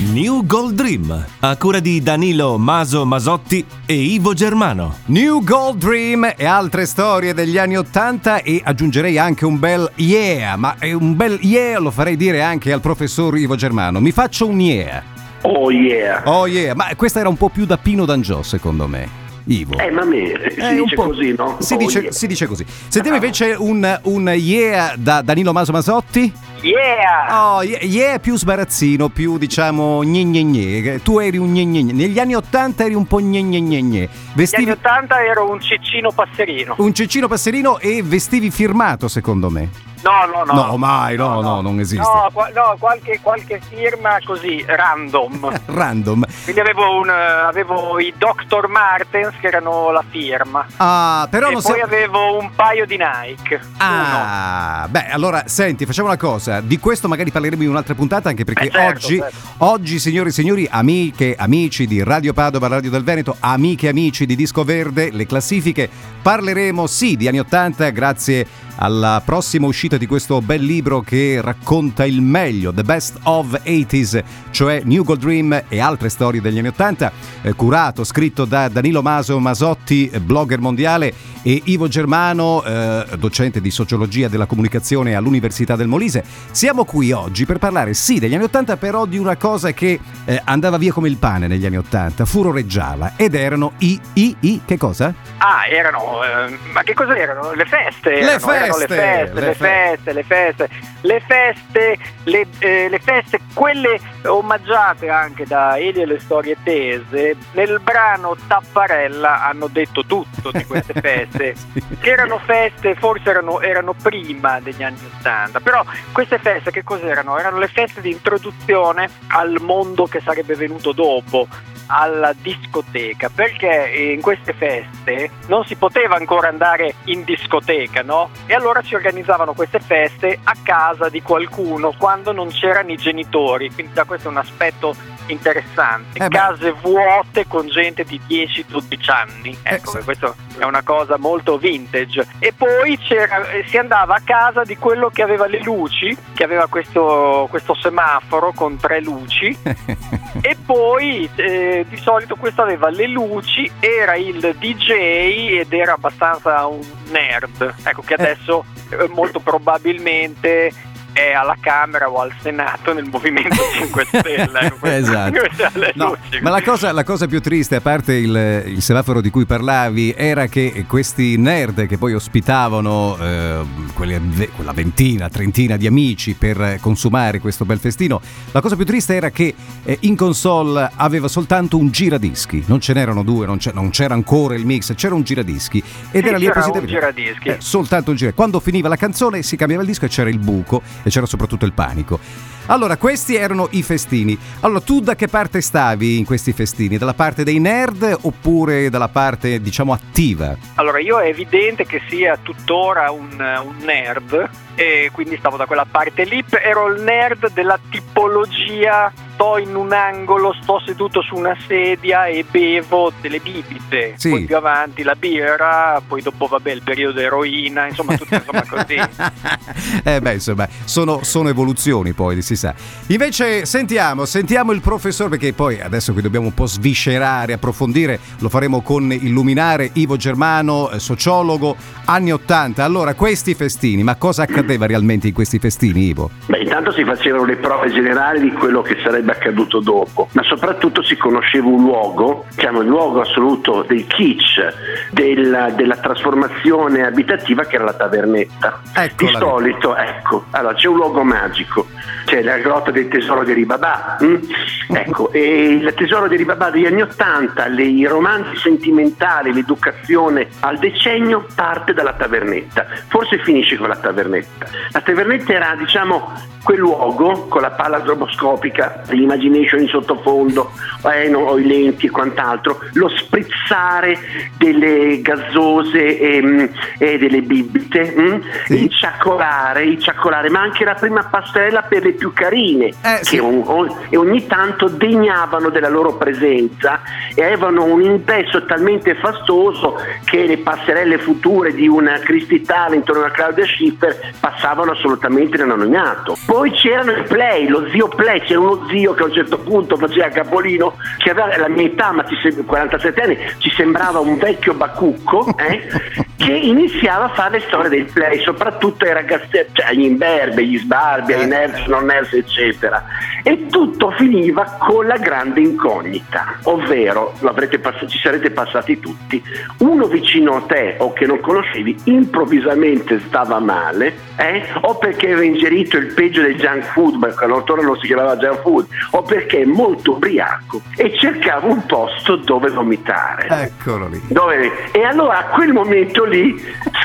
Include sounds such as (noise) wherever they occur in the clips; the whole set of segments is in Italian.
New Gold Dream, a cura di Danilo Maso Masotti e Ivo Germano. New Gold Dream e altre storie degli anni Ottanta e aggiungerei anche un bel yeah, ma un bel yeah lo farei dire anche al professor Ivo Germano. Mi faccio un yeah. Oh yeah. Oh yeah, ma questa era un po' più da Pino D'Angio secondo me. Ivo. Eh, ma me, si Eh, un dice po'. così, no? Si, Oh, dice, yeah. si dice così. Sentiamo Ah. invece un, un yeah da Danilo Maso Masotti. Yeah! Oh, yeah, yeah più sbarazzino, più diciamo gne gne gne. Tu eri un gne gne gne. Negli anni Ottanta eri un po' gne gne gne gne. Negli anni Vestivi 80 ero un ciccino passerino. un cecino passerino e vestivi firmato secondo me. No, no, no. No, mai, no, no, non esiste. No, qua- no, qualche, qualche firma così, random. (laughs) Random. Quindi avevo, un, eh, avevo i Dr. Martens che erano la firma. Ah, però e non poi sei... avevo un paio di Nike. Uno. Ah, beh, allora senti, facciamo una cosa. Di questo magari parleremo in un'altra puntata, anche perché Eh, certo, oggi, certo. oggi, signori e signori, amiche, amici di Radio Padova, Radio del Veneto, amiche e amici di Disco Verde, le classifiche, parleremo sì di anni 80 grazie alla prossima uscita di questo bel libro che racconta il meglio, The Best of 80s, cioè New Gold Dream e altre storie degli anni 80, eh, curato, scritto da Danilo Maso Masotti, blogger mondiale, e Ivo Germano, eh, docente di sociologia della comunicazione all'Università del Molise. Siamo qui oggi per parlare sì degli anni 80, però di una cosa che eh, andava via come il pane negli anni 80, furoreggiava, ed erano i, i, i, che cosa? Ah, erano. eh, ma che cosa erano? Le feste. Le erano, erano feste, le feste, le le fe- feste, le feste. Le feste, le, eh, le feste, quelle omaggiate anche da Elio e le storie tese, nel brano Tapparella hanno detto tutto di queste (laughs) feste. Sì. che erano feste, forse erano, erano prima degli anni Ottanta, però queste feste che cos'erano? Erano le feste di introduzione al mondo che sarebbe venuto dopo, alla discoteca, perché in queste feste non si poteva ancora andare in discoteca, no? E allora si organizzavano queste feste a casa di qualcuno quando non c'erano i genitori, quindi da questo è un aspetto interessante. Eh. Case vuote con gente di 10-12 anni. Ecco, sì. questo è una cosa molto vintage. E poi eh, si andava a casa di quello che aveva le luci, che aveva questo, questo semaforo con tre luci. (laughs) E poi eh, di solito questo aveva le luci, era il DJ ed era abbastanza un nerd. Ecco che adesso eh, molto probabilmente è alla Camera o al Senato nel Movimento (laughs) 5 Stelle. (laughs) Esatto. No, ma la cosa, la cosa più triste, a parte il, il semaforo di cui parlavi, era che questi nerd che poi ospitavano eh, quelle quella ventina, trentina di amici per consumare questo bel festino, la cosa più triste era che eh, in console aveva soltanto un giradischi, non ce n'erano due, non, c'è- non c'era ancora il mix, c'era un giradischi ed Sì, era lì c'era appositamente-. Eh, soltanto un giradischi. Quando finiva la canzone si cambiava il disco e c'era il buco e c'era soprattutto il panico. Allora, questi erano i festini. Allora, tu da che parte stavi in questi festini? Dalla parte dei nerd oppure dalla parte, diciamo, attiva? Allora, io è evidente che sia tuttora un, un nerd e quindi stavo da quella parte lì, ero il nerd della tipologia, sto in un angolo, sto seduto su una sedia e bevo delle bibite, Sì. poi più avanti la birra, poi dopo vabbè il periodo eroina, insomma tutto insomma così. (laughs) eh beh, insomma, sono, sono evoluzioni poi, si sa. Invece, sentiamo, sentiamo il professor, perché poi adesso qui dobbiamo un po' sviscerare, approfondire, lo faremo con Illuminare Ivo Germano, eh, sociologo, anni 80. Allora, questi festini, ma cosa accadeva realmente in questi festini, Ivo? Beh, intanto si facevano le prove generali di quello che sarebbe accaduto dopo, ma soprattutto si conosceva un luogo, diciamo il luogo assoluto del kitsch, della, della trasformazione abitativa che era la tavernetta. Eccola di solito, ecco, allora c'è un luogo magico, c'è la grotta del tesoro di Ribabà, hm? ecco, e il tesoro di Ribabà degli anni Ottanta, i romanzi sentimentali, l'educazione al decennio parte dalla tavernetta, forse finisce con la tavernetta. La tavernetta era, diciamo, quel luogo con la palla stroboscopica, l'imagination in sottofondo, eh, no, o i lenti e quant'altro, lo sprizzare delle gazzose e, mm, e delle bibite, mm? Sì. il ciaccolare, il ciaccolare, ma anche la prima passerella per le più carine, Eh, sì. che on- on- e ogni tanto degnavano della loro presenza e avevano un ingresso talmente fastoso che le passerelle future di una Christy Tale intorno a Claudia Schiffer passavano assolutamente l'anonimato. Poi c'erano i play, lo zio play, c'era uno zio zio che a un certo punto faceva capolino, che aveva la mia età, ma ci sem- 47 anni, ci sembrava un vecchio bacucco, eh, (laughs) che iniziava a fare le storie del play, soprattutto ai ragazzi, cioè gli imberbe, gli sbarbi, ai nerds, non nerds, eccetera. E tutto finiva con la grande incognita, ovvero pass- ci sarete passati tutti, uno vicino a te o che non conoscevi improvvisamente stava male, eh, o perché aveva ingerito il peggio del junk food, ma allora non si chiamava junk food, o perché è molto ubriaco e cercava un posto dove vomitare. Eccolo lì. Dove... E allora a quel momento lì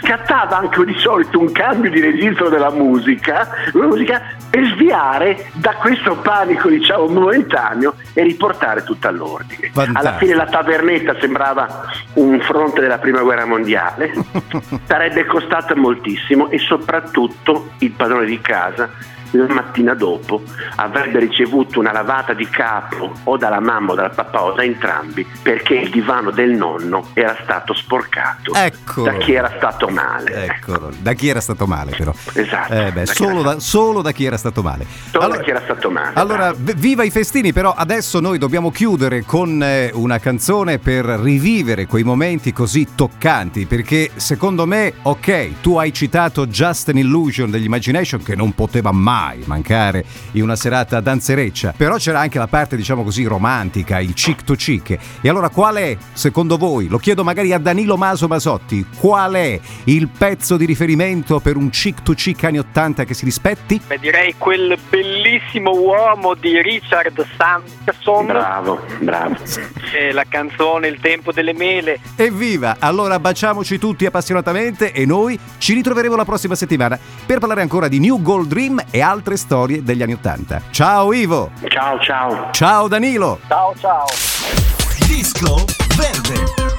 scattava anche di solito un cambio di registro della musica, musica per sviare da questo panico diciamo momentaneo e riportare tutto all'ordine. Fantastico. Alla fine la tavernetta sembrava un fronte della prima guerra mondiale, (laughs) sarebbe costata moltissimo e soprattutto il padrone di casa la mattina dopo avrebbe ricevuto una lavata di capo o dalla mamma o dal papà o da entrambi perché il divano del nonno era stato sporcato Eccolo. da chi era stato male. Eccolo, da chi era stato male però. Esatto. Eh beh, Da solo, da, solo da chi era stato male. Solo da chi era stato male. Allora, v- viva i festini, però adesso noi dobbiamo chiudere con eh, una canzone per rivivere quei momenti così toccanti, perché secondo me, ok, tu hai citato Just an Illusion degli Imagination che non poteva mai mancare in una serata danzereccia, però c'era anche la parte, diciamo così, romantica, il chic to chic. E allora qual è, secondo voi, lo chiedo magari a Danilo Maso Masotti, qual è il pezzo di riferimento per un chic to chic anni 80 che si rispetti? Beh, direi quel bellissimo uomo di Richard Sanderson, Bravo, bravo. e la canzone Il tempo delle mele. Evviva! Allora baciamoci tutti appassionatamente e noi ci ritroveremo la prossima settimana per parlare ancora di New Gold Dream e altre storie degli anni Ottanta. Ciao Ivo! Ciao ciao! Ciao Danilo! Ciao ciao! Disco Verde!